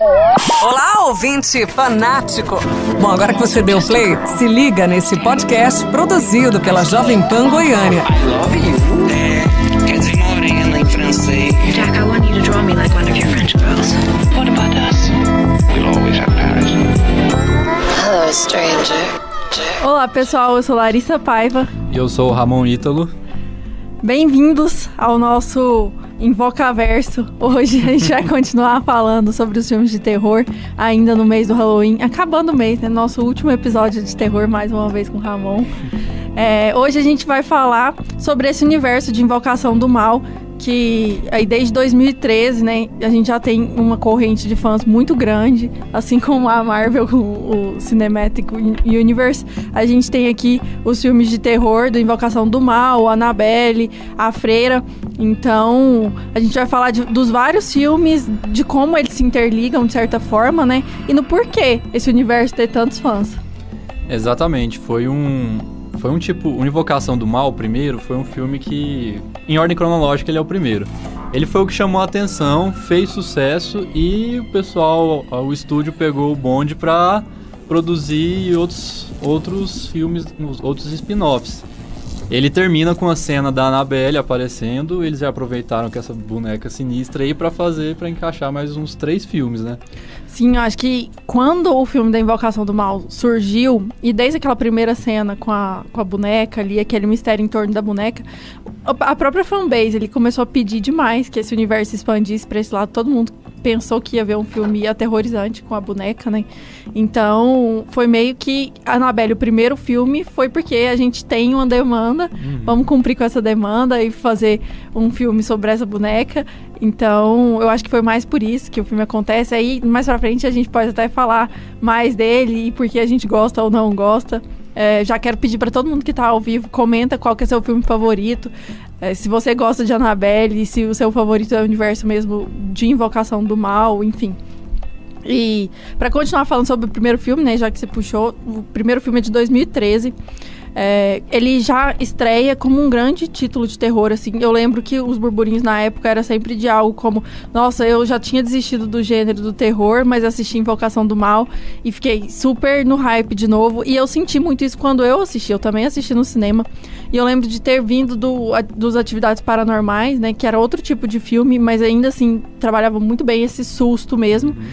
Olá, ouvinte fanático! Bom, agora que você deu play, se liga nesse podcast produzido pela Jovem Pan Goiânia. I love you. É, quer dizer morena em francês. Jack, I want you to draw me like one of your French girls. What about us? We'll always have Paris. Hello, stranger. Olá pessoal, eu sou Larissa Paiva. E eu sou o Ramon Ítalo. Bem-vindos ao nosso Invocaverso. Hoje a gente vai continuar falando sobre os filmes de terror, ainda no mês do Halloween, acabando o mês, né? Nosso último episódio de terror, mais uma vez com o Ramon. É, hoje a gente vai falar sobre esse universo de Invocação do Mal, que aí desde 2013, né, a gente já tem uma corrente de fãs muito grande, assim como a Marvel com o Cinematic Universe, a gente tem aqui os filmes de terror do Invocação do Mal, Annabelle, A Freira. Então, a gente vai falar de, dos vários filmes, de como eles se interligam de certa forma, né, e no porquê esse universo ter tantos fãs. Exatamente, foi um foi um tipo, o Invocação do Mal, o primeiro, foi um filme que, em ordem cronológica, ele é o primeiro. Ele foi o que chamou a atenção, fez sucesso e o pessoal, o estúdio pegou o bonde para produzir outros, outros filmes, outros spin-offs. Ele termina com a cena da Annabelle aparecendo, eles já aproveitaram que essa boneca sinistra aí para fazer, para encaixar mais uns três filmes, né? Sim, eu acho que quando o filme da Invocação do Mal surgiu, e desde aquela primeira cena com a, com a boneca ali, aquele mistério em torno da boneca, a própria fanbase, ele começou a pedir demais que esse universo expandisse pra esse lado, todo mundo pensou que ia ver um filme aterrorizante com a boneca, né? Então, foi meio que Annabelle, o primeiro filme, foi porque a gente tem uma demanda, uhum. vamos cumprir com essa demanda e fazer um filme sobre essa boneca. Então, eu acho que foi mais por isso que o filme acontece. Aí, mais pra frente, a gente pode até falar mais dele e porque a gente gosta ou não gosta. É, já quero pedir para todo mundo que tá ao vivo, comenta qual que é seu filme favorito. É, se você gosta de Annabelle, se o seu favorito é o universo mesmo de Invocação do Mal, enfim. E para continuar falando sobre o primeiro filme, né, já que você puxou, o primeiro filme é de 2013. É, ele já estreia como um grande título de terror, assim. Eu lembro que os burburinhos na época era sempre de algo como, nossa, eu já tinha desistido do gênero do terror, mas assisti Invocação do Mal e fiquei super no hype de novo. E eu senti muito isso quando eu assisti. Eu também assisti no cinema. E eu lembro de ter vindo do, a, dos Atividades Paranormais, né? Que era outro tipo de filme, mas ainda assim trabalhava muito bem esse susto mesmo. Uhum.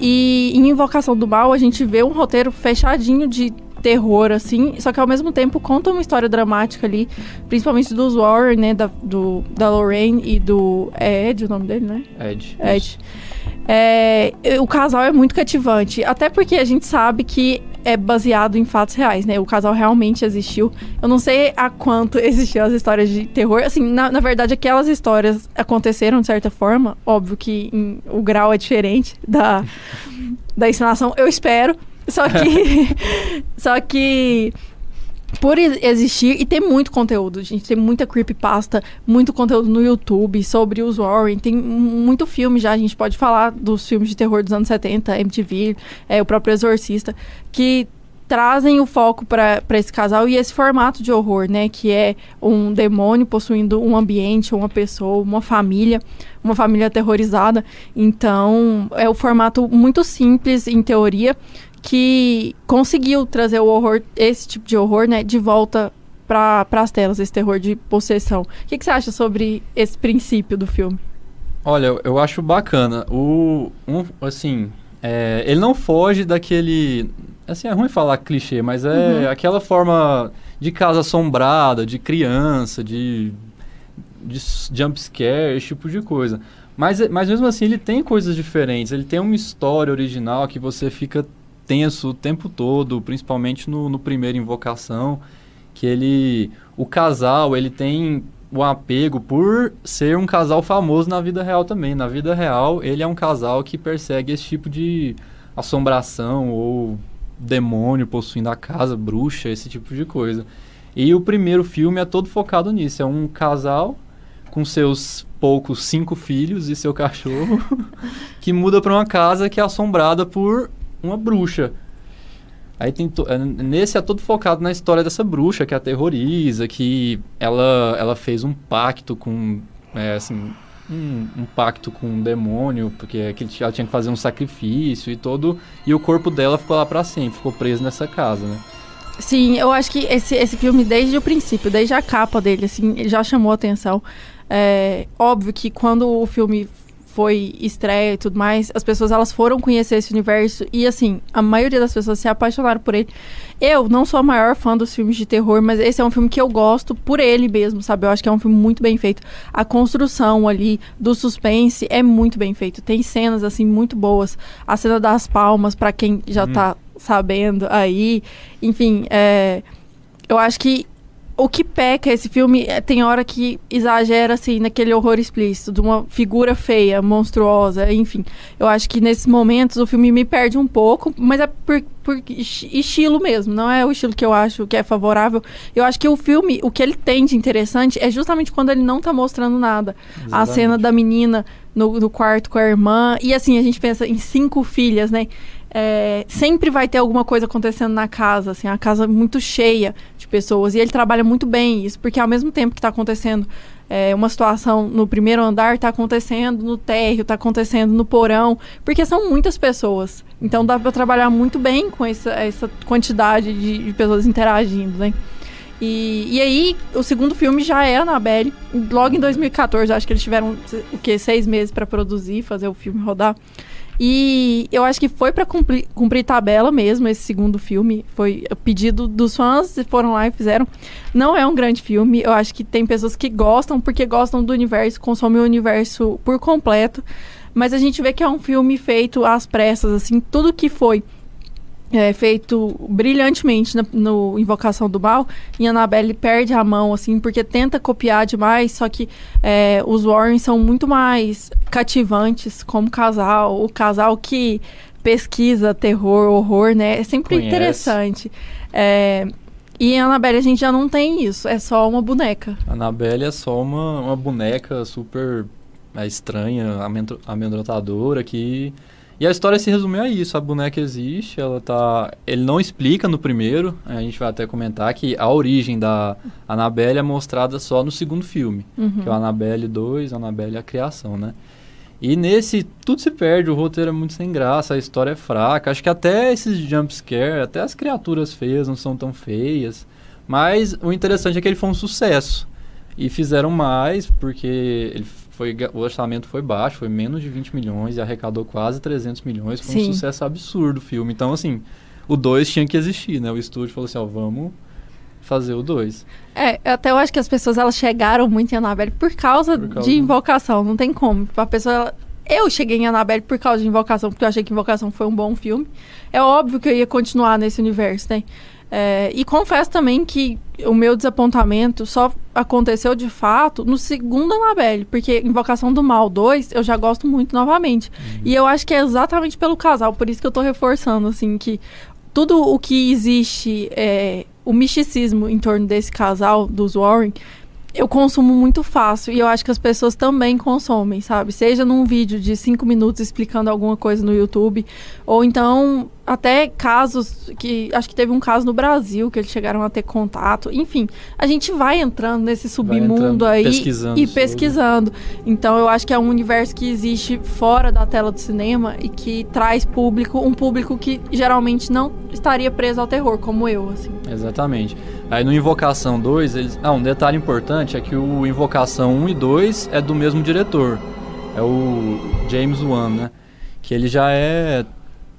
E em Invocação do Mal a gente vê um roteiro fechadinho de terror, assim, só que ao mesmo tempo conta uma história dramática ali, principalmente dos Warren, né, da, do, da Lorraine e do... É Ed o nome dele, né? Ed. Ed. É, o casal é muito cativante, até porque a gente sabe que é baseado em fatos reais, né? O casal realmente existiu. Eu não sei a quanto existiam as histórias de terror. Assim, na, na verdade, aquelas histórias aconteceram de certa forma. Óbvio que em, o grau é diferente da, da encenação, eu espero. Só que. só que. Por existir e ter muito conteúdo, gente. Tem muita creepypasta, muito conteúdo no YouTube sobre os Warren. Tem muito filme já. A gente pode falar dos filmes de terror dos anos 70, MTV, é, o próprio Exorcista, que trazem o foco para esse casal e esse formato de horror, né? Que é um demônio possuindo um ambiente, uma pessoa, uma família, uma família aterrorizada. Então, é o um formato muito simples em teoria, que conseguiu trazer o horror, esse tipo de horror, né, de volta para as telas, esse terror de possessão. O que, que, você acha sobre esse princípio do filme? Olha, eu acho bacana. O, um, assim, é, ele não foge daquele. Assim, é ruim falar clichê, mas é uhum. aquela forma de casa assombrada, de criança, de, de jumpscare, esse tipo de coisa. Mas, mas mesmo assim, ele tem coisas diferentes. Ele tem uma história original que você fica tenso o tempo todo, principalmente no, no primeiro Invocação, que ele... O casal, ele tem o apego por ser um casal famoso na vida real também. Na vida real, ele é um casal que persegue esse tipo de assombração ou demônio possuindo a casa, bruxa, esse tipo de coisa. E o primeiro filme é todo focado nisso. É um casal com seus poucos cinco filhos e seu cachorro que muda para uma casa que é assombrada por uma bruxa. Aí tem to... É, nesse é todo focado na história dessa bruxa que aterroriza, que ela, ela fez um pacto com, é, assim, um, um pacto com um demônio, porque é ela tinha que fazer um sacrifício e todo. E o corpo dela ficou lá pra sempre, ficou preso nessa casa, né? Sim, eu acho que esse, esse filme, desde o princípio, desde a capa dele, assim, já chamou atenção. É, óbvio que quando o filme foi estreia e tudo mais, as pessoas elas foram conhecer esse universo e assim, a maioria das pessoas se apaixonaram por ele. Eu não sou a maior fã dos filmes de terror, mas esse é um filme que eu gosto por ele mesmo, sabe? Eu acho que é um filme muito bem feito. A construção ali do suspense é muito bem feito. Tem cenas assim muito boas. A cena das palmas para quem já Hum. tá sabendo aí, enfim, é eu acho que o que peca esse filme é, tem hora que exagera assim naquele horror explícito de uma figura feia, monstruosa, enfim. Eu acho que nesses momentos o filme me perde um pouco, mas é por, por esti- estilo mesmo, não é o estilo que eu acho que é favorável. Eu acho que o filme, o que ele tem de interessante é justamente quando ele não tá mostrando nada. A Exatamente. cena da menina no, no quarto com a irmã. E assim, a gente pensa em cinco filhas, né? É, sempre vai ter alguma coisa acontecendo na casa, assim, a casa muito cheia de pessoas. E ele trabalha muito bem isso, porque ao mesmo tempo que está acontecendo é, uma situação no primeiro andar, está acontecendo no térreo, está acontecendo no porão, porque são muitas pessoas. Então dá para trabalhar muito bem com essa, essa quantidade de, de pessoas interagindo, né? E, e aí, o segundo filme já é Annabelle. Logo em 2014, acho que eles tiveram o quê? Seis meses para produzir, fazer o filme rodar. E eu acho que foi para cumprir, cumprir tabela mesmo esse segundo filme. Foi pedido dos fãs, foram lá e fizeram. Não é um grande filme. Eu acho que tem pessoas que gostam porque gostam do universo, consomem o universo por completo. Mas a gente vê que é um filme feito às pressas, assim, tudo que foi é, feito brilhantemente na- no Invocação do Mal, e Annabelle perde a mão, assim, porque tenta copiar demais, só que é, os Warren são muito mais cativantes como casal, o casal que pesquisa terror, horror, né? É sempre Conhece. interessante. É, e Annabelle a gente já não tem isso, é só uma boneca. A Annabelle é só uma, uma boneca super é, estranha, amedro- amedrontadora, que... E a história se resume a isso, a boneca existe, ela tá... Ele não explica no primeiro, a gente vai até comentar que a origem da Annabelle é mostrada só no segundo filme, que é o Annabelle 2, Annabelle a Criação, né? E nesse, tudo se perde, o roteiro é muito sem graça, a história é fraca. Acho que até esses jumpscare, até as criaturas feias não são tão feias. Mas o interessante é que ele foi um sucesso. E fizeram mais, porque ele foi, o orçamento foi baixo, foi menos de 20 milhões e arrecadou quase 300 milhões. Foi Sim. um sucesso absurdo o filme. Então, assim, o 2 tinha que existir, né? O estúdio falou assim, ó, vamos fazer o 2. É, até eu acho que as pessoas elas chegaram muito em Annabelle por causa, Por causa de Invocação, não tem como. A pessoa ela- eu cheguei em Annabelle por causa de Invocação, porque eu achei que Invocação foi um bom filme. É óbvio que eu ia continuar nesse universo, né? É, e confesso também que o meu desapontamento só aconteceu de fato no segundo Annabelle, porque Invocação do Mal 2 eu já gosto muito novamente. E eu acho que é exatamente pelo casal, por isso que eu tô reforçando, assim, que tudo o que existe, é, o misticismo em torno desse casal, dos Warren, eu consumo muito fácil e eu acho que as pessoas também consomem, sabe? Seja num vídeo de cinco minutos explicando alguma coisa no YouTube, ou então até casos que. Acho que teve um caso no Brasil que eles chegaram a ter contato. Enfim, a gente vai entrando nesse submundo entrando, aí pesquisando e sobre. pesquisando. Então eu acho que é um universo que existe fora da tela do cinema e que traz público, um público que geralmente não estaria preso ao terror, como eu, assim. Exatamente. Aí no Invocação 2, eles... ah, um detalhe importante é que o Invocação 1 e 2 é do mesmo diretor. É o James Wan, né? Que ele já é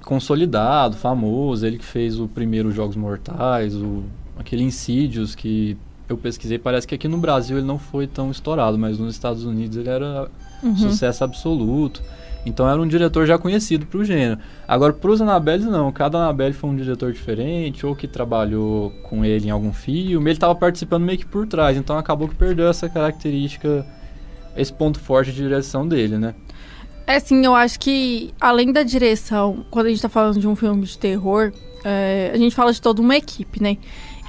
consolidado, famoso, ele que fez o primeiro Jogos Mortais, o... aquele Insidious que eu pesquisei, parece que aqui no Brasil ele não foi tão estourado, mas nos Estados Unidos ele era Uhum. sucesso absoluto. Então era um diretor já conhecido pro gênero. Agora, pros Annabelles, não. Cada Annabelle foi um diretor diferente, ou que trabalhou com ele em algum filme. Ele tava participando meio que por trás, então acabou que perdeu essa característica, esse ponto forte de direção dele, né? É assim, eu acho que além da direção, quando a gente tá falando de um filme de terror, é, a gente fala de toda uma equipe, né?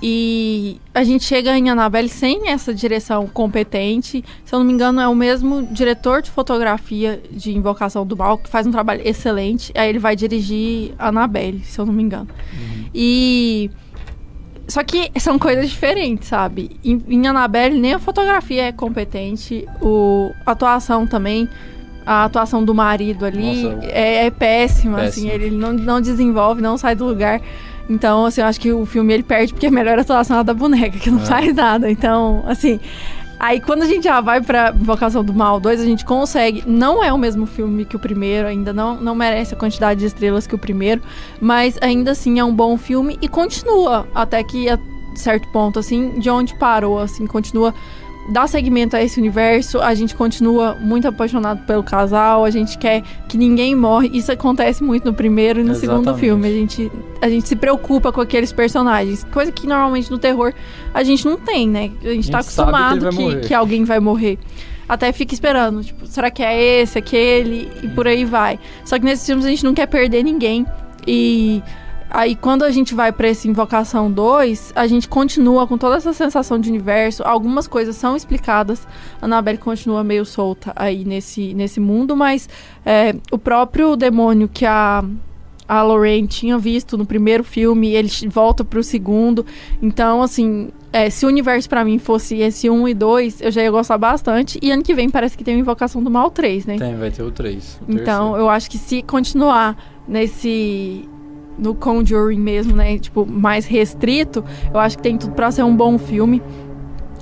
E a gente chega em Annabelle sem essa direção competente. Se eu não me engano, é o mesmo diretor de fotografia de Invocação do Mal, que faz um trabalho excelente. Aí ele vai dirigir Annabelle, se eu não me engano. E Só que são coisas diferentes, sabe? Em, em Annabelle, nem a fotografia é competente, o, a atuação também. A atuação do marido ali Nossa, é, é péssima, assim, péssimo. ele não, não desenvolve, não sai do lugar. Então, assim, eu acho que o filme ele perde porque a melhor atuação é a da boneca, que não É. faz nada. Então, assim. Aí quando a gente já vai pra Invocação do Mal 2, a gente consegue. Não é o mesmo filme que o primeiro, ainda não, não merece a quantidade de estrelas que o primeiro, mas ainda assim é um bom filme e continua até que a certo ponto, assim, de onde parou, assim, continua. Dá segmento a esse universo, a gente continua muito apaixonado pelo casal, a gente quer que ninguém morre. Isso acontece muito no primeiro e no segundo Exatamente. filme. A gente, a gente se preocupa com aqueles personagens, coisa que normalmente no terror a gente não tem, né? A gente tá que ele acostumado que, morrer. que alguém vai morrer. Até fica esperando, tipo, será que é esse, aquele? E por aí vai. Só que nesses filmes a gente não quer perder ninguém. E aí quando a gente vai pra esse Invocação 2, a gente continua com toda essa sensação de universo. Algumas coisas são explicadas. A Annabelle continua meio solta aí nesse, nesse mundo, mas é, o próprio demônio que a a Lorraine tinha visto no primeiro filme, ele volta pro segundo. Então, assim, é, se o universo pra mim fosse esse 1 e 2, eu já ia gostar bastante. E ano que vem parece que tem o Invocação do Mal 3, né? Tem, vai ter o 3. Então, eu acho que se continuar nesse. No Conjuring mesmo, né? Tipo, mais restrito, eu acho que tem tudo pra ser um bom filme.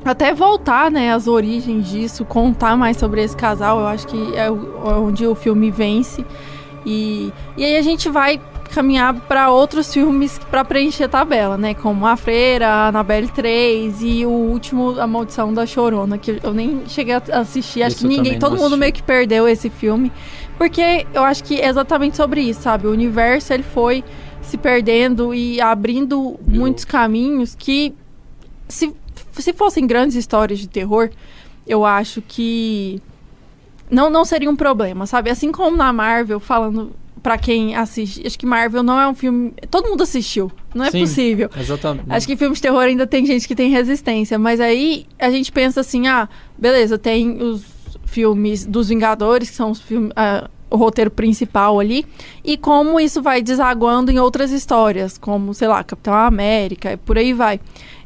Até voltar, né, as origens disso, contar mais sobre esse casal, eu acho que é o- onde o filme vence. E, e aí a gente vai caminhar para outros filmes para preencher a tabela, né? Como A Freira, a Annabelle 3 e o último A Maldição da Chorona, que eu nem cheguei a assistir. Acho que ninguém, todo mundo assisti. meio que perdeu esse filme. Porque eu acho que é exatamente sobre isso, sabe? O universo ele foi se perdendo e abrindo muitos caminhos que se, se fossem grandes histórias de terror, eu acho que não, não seria um problema, sabe? Assim como na Marvel, falando pra quem assiste, acho que Marvel não é um filme. Todo mundo assistiu. Não é Sim. possível. Exatamente. Acho que filmes de terror ainda tem gente que tem resistência, mas aí a gente pensa assim, ah, beleza, tem os filmes dos Vingadores, que são os filmes, ah, o roteiro principal ali, e como isso vai desaguando em outras histórias, como, sei lá, Capitão América, e por aí vai.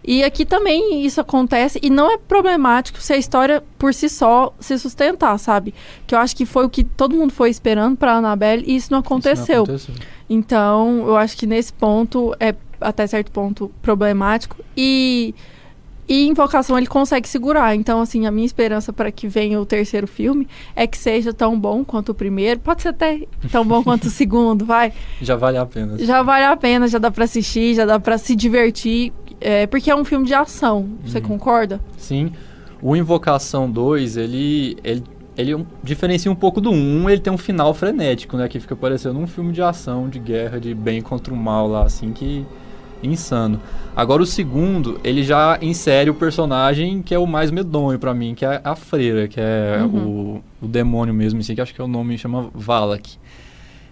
E aqui também isso acontece, e não é problemático se a história por si só se sustentar, sabe? Que eu acho que foi o que todo mundo foi esperando pra Annabelle, e isso não Isso não aconteceu. aconteceu. Então, eu acho que nesse ponto é até certo ponto problemático e e Invocação ele consegue segurar. Então, assim, a minha esperança para que venha o terceiro filme é que seja tão bom quanto o primeiro. Pode ser até tão bom quanto o segundo, vai. Já vale a pena. Já vale a pena, já dá para assistir, já dá para se divertir, é, porque é um filme de ação. Você concorda? Sim. O Invocação 2, ele, ele, ele diferencia um pouco do 1, ele tem um final frenético, né? Que fica parecendo um filme de ação, de guerra, de bem contra o mal lá, assim, que... Insano. Agora o segundo, ele já insere o personagem que é o mais medonho pra mim, que é a freira, que é o, o demônio mesmo, assim, que acho que é o nome chama Valak.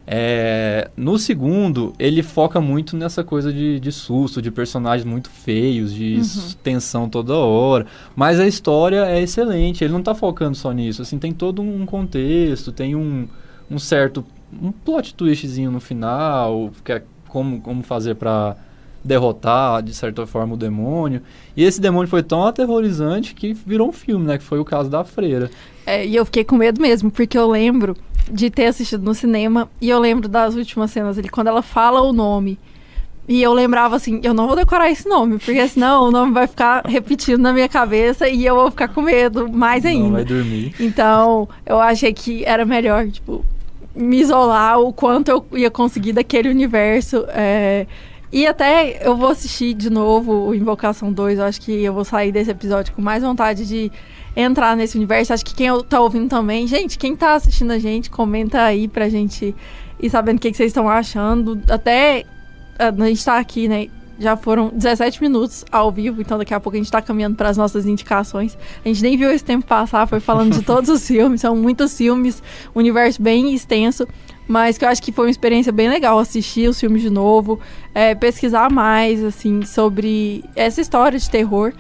É, no segundo, ele foca muito nessa coisa de, de susto, de personagens muito feios, de s- tensão toda hora. Mas a história é excelente, ele não tá focando só nisso. Assim, tem todo um contexto, tem um, um certo. um plot twistzinho no final, que é como, como fazer pra derrotar, de certa forma, o demônio. E esse demônio foi tão aterrorizante que virou um filme, né? Que foi o caso da freira. É, e eu fiquei com medo mesmo, porque eu lembro de ter assistido no cinema e eu lembro das últimas cenas ali, quando ela fala o nome. E eu lembrava assim, eu não vou decorar esse nome, porque senão o nome vai ficar repetindo na minha cabeça e eu vou ficar com medo mais Não ainda. vai dormir. Então, eu achei que era melhor, tipo, me isolar o quanto eu ia conseguir daquele universo. é, E até eu vou assistir de novo o Invocação 2. Eu acho que eu vou sair desse episódio com mais vontade de entrar nesse universo. Acho que quem tá ouvindo também. Gente, quem tá assistindo a gente, comenta aí pra gente ir sabendo o que, que vocês estão achando. Até a gente tá aqui, né? Já foram 17 minutos ao vivo, então daqui a pouco a gente tá caminhando para as nossas indicações. A gente nem viu esse tempo passar, foi falando de todos os filmes, são muitos filmes, um universo bem extenso, mas que eu acho que foi uma experiência bem legal assistir os filmes de novo, é, pesquisar mais, assim, sobre essa história de terror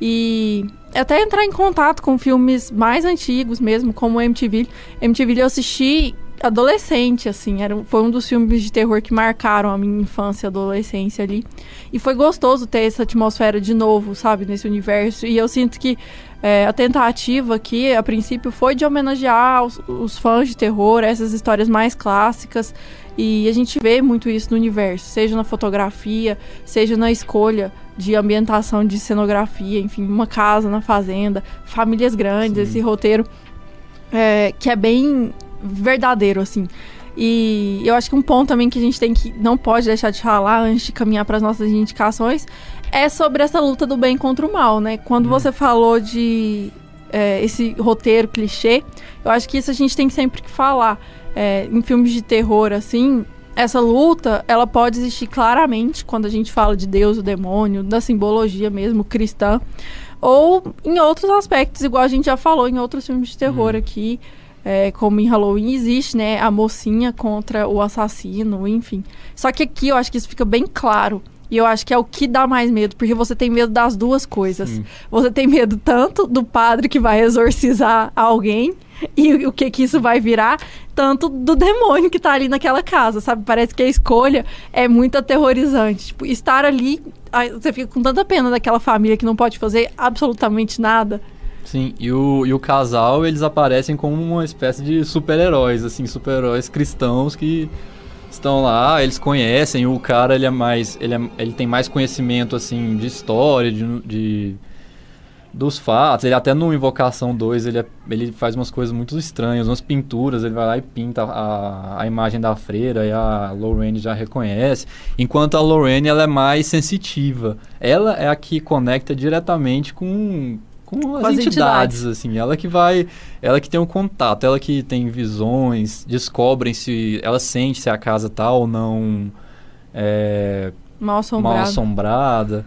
e até entrar em contato com filmes mais antigos mesmo, como MTV. MTV eu assisti adolescente, assim. Era, foi um dos filmes de terror que marcaram a minha infância e adolescência ali. E foi gostoso ter essa atmosfera de novo, sabe, nesse universo. E eu sinto que é, a tentativa aqui, a princípio, foi de homenagear os, os, fãs de terror, essas histórias mais clássicas. E a gente vê muito isso no universo, seja na fotografia, seja na escolha de ambientação de cenografia, enfim, uma casa na fazenda, famílias grandes, Sim. esse roteiro é, que é bem verdadeiro, assim. E eu acho que um ponto também que a gente tem que não pode deixar de falar antes de caminhar para as nossas indicações é sobre essa luta do bem contra o mal, né? Quando hum. você falou de é, esse roteiro clichê, eu acho que isso a gente tem sempre que falar. É, em filmes de terror, assim, essa luta, ela pode existir claramente quando a gente fala de Deus, o demônio, da simbologia mesmo cristã, ou em outros aspectos, igual a gente já falou em outros filmes de terror hum. aqui é, como em Halloween existe, né, a mocinha contra o assassino, enfim. Só que aqui eu acho que isso fica bem claro. E eu acho que é o que dá mais medo, porque você tem medo das duas coisas. Você tem medo tanto do padre que vai exorcizar alguém e o que que isso vai virar, tanto do demônio que tá ali naquela casa, sabe? Parece que a escolha é muito aterrorizante. Tipo, estar ali, você fica com tanta pena daquela família que não pode fazer absolutamente nada. Sim, e o, e o casal, eles aparecem como uma espécie de super-heróis, assim, super-heróis cristãos que estão lá, eles conhecem, o cara, ele é mais, ele, é, ele tem mais conhecimento, assim, de história, de, de dos fatos, ele até no Invocação 2, ele, é, ele faz umas coisas muito estranhas, umas pinturas, ele vai lá e pinta a, a imagem da freira e a Lorraine já reconhece, enquanto a Lorraine, ela é mais sensitiva, ela é a que conecta diretamente com com as, as entidades, entidades, assim. Ela que vai, ela que tem um contato, ela que tem visões, descobrem se ela sente se a casa tá ou não é, mal assombrada. Mal assombrada.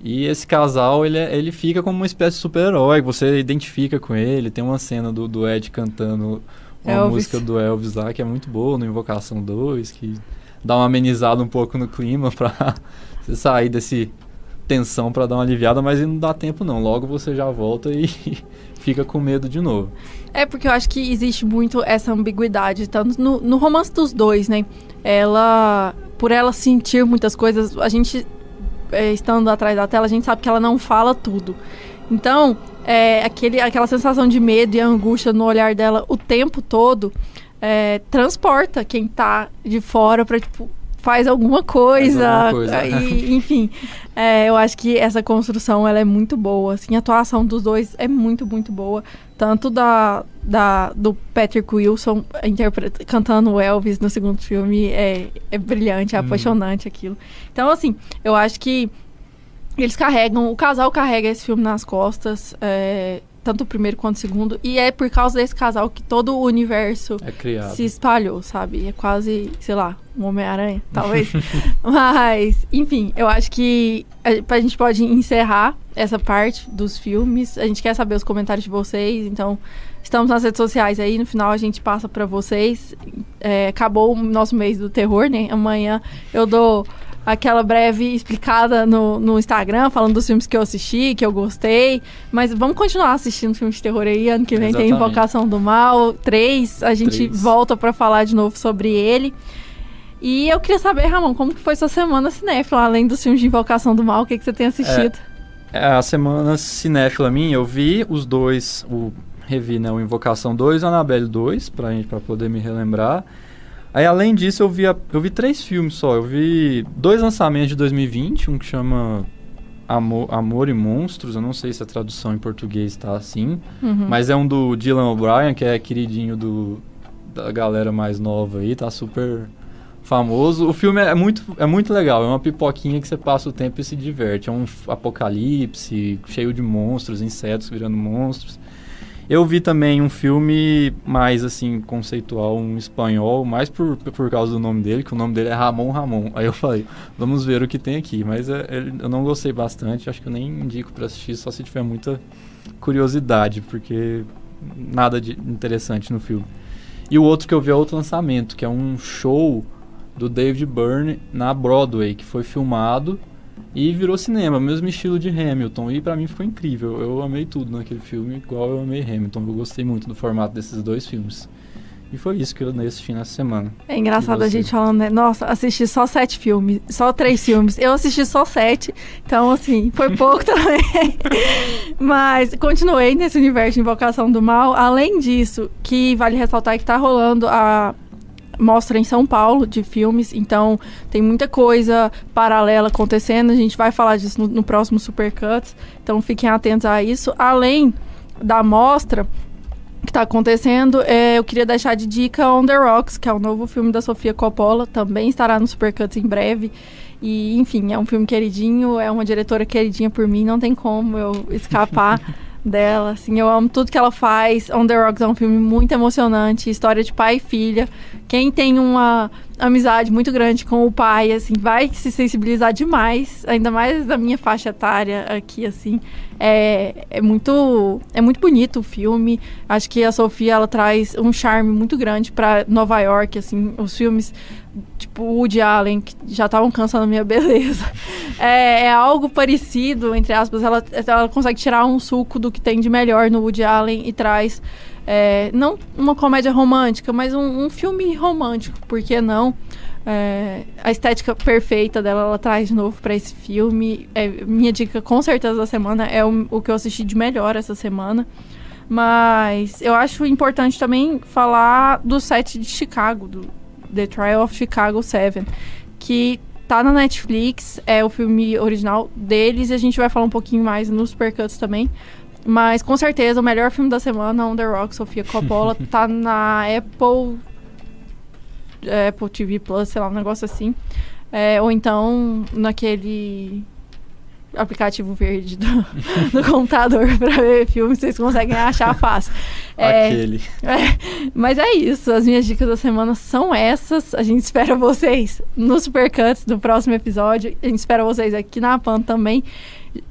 E esse casal, ele, é, ele fica como uma espécie de super-herói, você identifica com ele. Tem uma cena do, do Ed cantando uma Elvis. música do Elvis lá, que é muito boa, no Invocação 2, que dá uma amenizada um pouco no clima pra você sair desse tensão para dar uma aliviada, mas não dá tempo não. Logo você já volta e fica com medo de novo. É porque eu acho que existe muito essa ambiguidade, tanto no, no romance dos dois, né? Ela, por ela sentir muitas coisas, a gente é, estando atrás da tela, a gente sabe que ela não fala tudo. Então, é, aquele, aquela sensação de medo e angústia no olhar dela o tempo todo é, transporta quem tá de fora para tipo, faz alguma coisa. Faz alguma coisa. E, enfim, é, eu acho que essa construção ela é muito boa. Assim, a atuação dos dois é muito, muito boa. Tanto da, da do Patrick Wilson cantando o Elvis no segundo filme é, é brilhante, é hum. apaixonante aquilo. Então, assim, eu acho que eles carregam, o casal carrega esse filme nas costas. É, tanto o primeiro quanto o segundo. E é por causa desse casal que todo o universo é se espalhou, sabe? É quase, sei lá, um Homem-Aranha, talvez. Mas, enfim, eu acho que a, a, gente pode encerrar essa parte dos filmes. A gente quer saber os comentários de vocês, então estamos nas redes sociais aí. No final a gente passa para vocês. É, acabou o nosso mês do terror, né? Amanhã eu dou aquela breve explicada no, no Instagram, falando dos filmes que eu assisti, que eu gostei. Mas vamos continuar assistindo filmes de terror aí. Ano que vem Exatamente. tem Invocação do Mal 3. A gente Três. volta para falar de novo sobre ele. E eu queria saber, Ramon, como que foi sua semana cinéfila, além dos filmes de Invocação do Mal, o que, que você tem assistido? É, é a semana cinéfila minha, eu vi os dois, o revi, né, o Invocação 2 e o Annabelle 2, pra, gente, pra poder me relembrar. Aí, além disso, eu vi, eu vi três filmes só. Eu vi dois lançamentos de 2020, um que chama Amor, Amor e Monstros. Eu não sei se a tradução em português está assim, uhum. mas é um do Dylan O'Brien, que é queridinho do, da galera mais nova aí, tá super famoso. O filme é muito, é muito legal, é uma pipoquinha que você passa o tempo e se diverte. É um apocalipse cheio de monstros, insetos virando monstros. Eu vi também um filme mais, assim, conceitual, um espanhol, mais por, por causa do nome dele, que o nome dele é Ramon Ramon. Aí eu falei, vamos ver o que tem aqui. Mas é, eu não gostei bastante, acho que eu nem indico para assistir, só se tiver muita curiosidade, porque nada de interessante no filme. E o outro que eu vi é outro lançamento, que é um show do David Byrne na Broadway, que foi filmado e virou cinema, mesmo estilo de Hamilton. E para mim ficou incrível. Eu amei tudo naquele filme, igual eu amei Hamilton. Eu gostei muito do formato desses dois filmes. E foi isso que eu andei assistindo essa semana. É engraçado a gente falando, né? Nossa, assisti só sete filmes, só três filmes. Eu assisti só sete, então, assim, foi pouco também. Mas continuei nesse universo de Invocação do Mal. Além disso, que vale ressaltar que tá rolando a mostra em São Paulo de filmes, então tem muita coisa paralela acontecendo. A gente vai falar disso no, no próximo Supercuts, então fiquem atentos a isso. Além da mostra que tá acontecendo, é, eu queria deixar de dica On The Rocks, que é o novo filme da Sofia Coppola, também estará no Supercuts em breve. E, enfim, é um filme queridinho, é uma diretora queridinha por mim, não tem como eu escapar dela, assim, eu amo tudo que ela faz. On The Rocks é um filme muito emocionante, história de pai e filha. Quem tem uma amizade muito grande com o pai, assim, vai se sensibilizar demais, ainda mais da minha faixa etária aqui, assim. É, é muito é muito bonito o filme. Acho que a Sofia ela traz um charme muito grande para Nova York, assim, os filmes tipo Woody Allen que já estavam cansando a minha beleza. É, é algo parecido, entre aspas, ela, ela consegue tirar um suco do que tem de melhor no Woody Allen e traz é, não uma comédia romântica, mas um, um filme romântico, por que não? É, a estética perfeita dela, ela traz de novo para esse filme. É, minha dica, com certeza, da semana é o, o que eu assisti de melhor essa semana. Mas eu acho importante também falar do set de Chicago, do The Trial of Chicago 7, que tá na Netflix, é o filme original deles, e a gente vai falar um pouquinho mais nos Supercuts também. Mas com certeza o melhor filme da semana, On The Rock, Sofia Coppola, tá na Apple Apple TV Plus, sei lá, um negócio assim. É, ou então naquele aplicativo verde do, do computador pra ver filme, vocês conseguem achar fácil. É, Aquele. é, mas é isso, as minhas dicas da semana são essas. A gente espera vocês no Supercuts do próximo episódio. A gente espera vocês aqui na PAN também.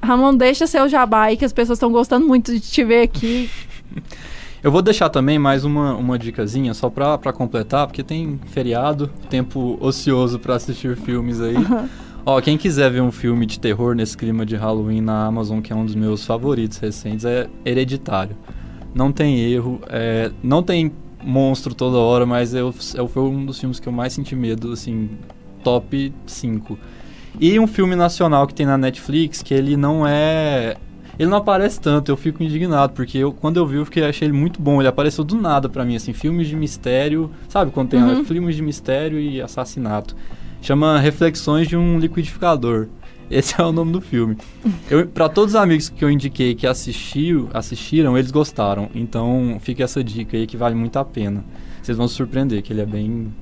Ramon, deixa seu jabá aí, que as pessoas estão gostando muito de te ver aqui. Eu vou deixar também mais uma, uma dicasinha, só pra completar, porque tem feriado, tempo ocioso pra assistir filmes aí. Ó, quem quiser ver um filme de terror nesse clima de Halloween na Amazon, que é um dos meus favoritos recentes, é Hereditário. Não tem erro, é, não tem monstro toda hora, mas eu, eu, foi um dos filmes que eu mais senti medo, assim, top 5. E um filme nacional que tem na Netflix, que ele não é... Ele não aparece tanto, eu fico indignado, porque eu, quando eu vi, eu fiquei, achei ele muito bom. Ele apareceu do nada pra mim, assim, filmes de mistério, sabe quando tem Uhum. filmes de mistério e assassinato. Chama Reflexões de um Liquidificador. Esse é o nome do filme. Para todos os amigos que eu indiquei que assistiu, assistiram, eles gostaram. Então fica essa dica aí que vale muito a pena. Vocês vão se surpreender, que ele é bem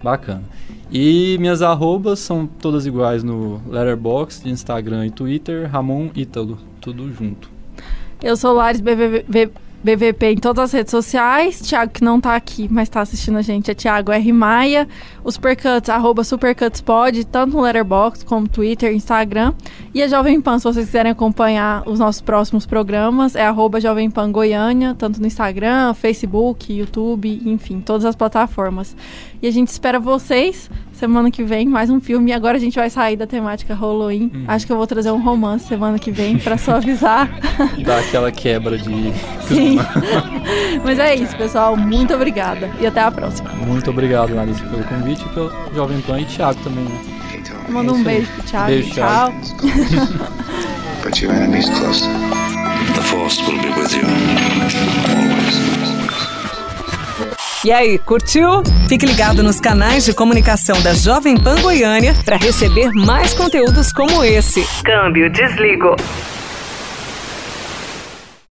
bacana. E minhas arrobas são todas iguais no Letterboxd, Instagram e Twitter, Ramon Ítalo, tudo junto. Eu sou Lares BVB, BVP em todas as redes sociais. Thiago, que não tá aqui, mas tá assistindo a gente, é Thiago R. Maia. Os Supercuts, arroba SupercutsPod, tanto no Letterboxd como Twitter, Instagram. E a Jovem Pan, se vocês quiserem acompanhar os nossos próximos programas, é arroba Jovem Pan Goiânia, tanto no Instagram, Facebook, YouTube, enfim, todas as plataformas. E a gente espera vocês semana que vem, mais um filme. E agora a gente vai sair da temática Halloween. Acho que eu vou trazer um romance semana que vem pra suavizar. Dá aquela quebra de. Sim. Mas é isso, pessoal. Muito obrigada. E até a próxima. Muito obrigado, Larissa, pelo convite, pelo Jovem Pan e Thiago também. Né? Manda um isso aí. beijo pro Thiago. Beijo, Tchau. Put your enemies close. The Force will be with you. E aí, curtiu? Fique ligado nos canais de comunicação da Jovem Pan Goiânia para receber mais conteúdos como esse. Câmbio, desligo.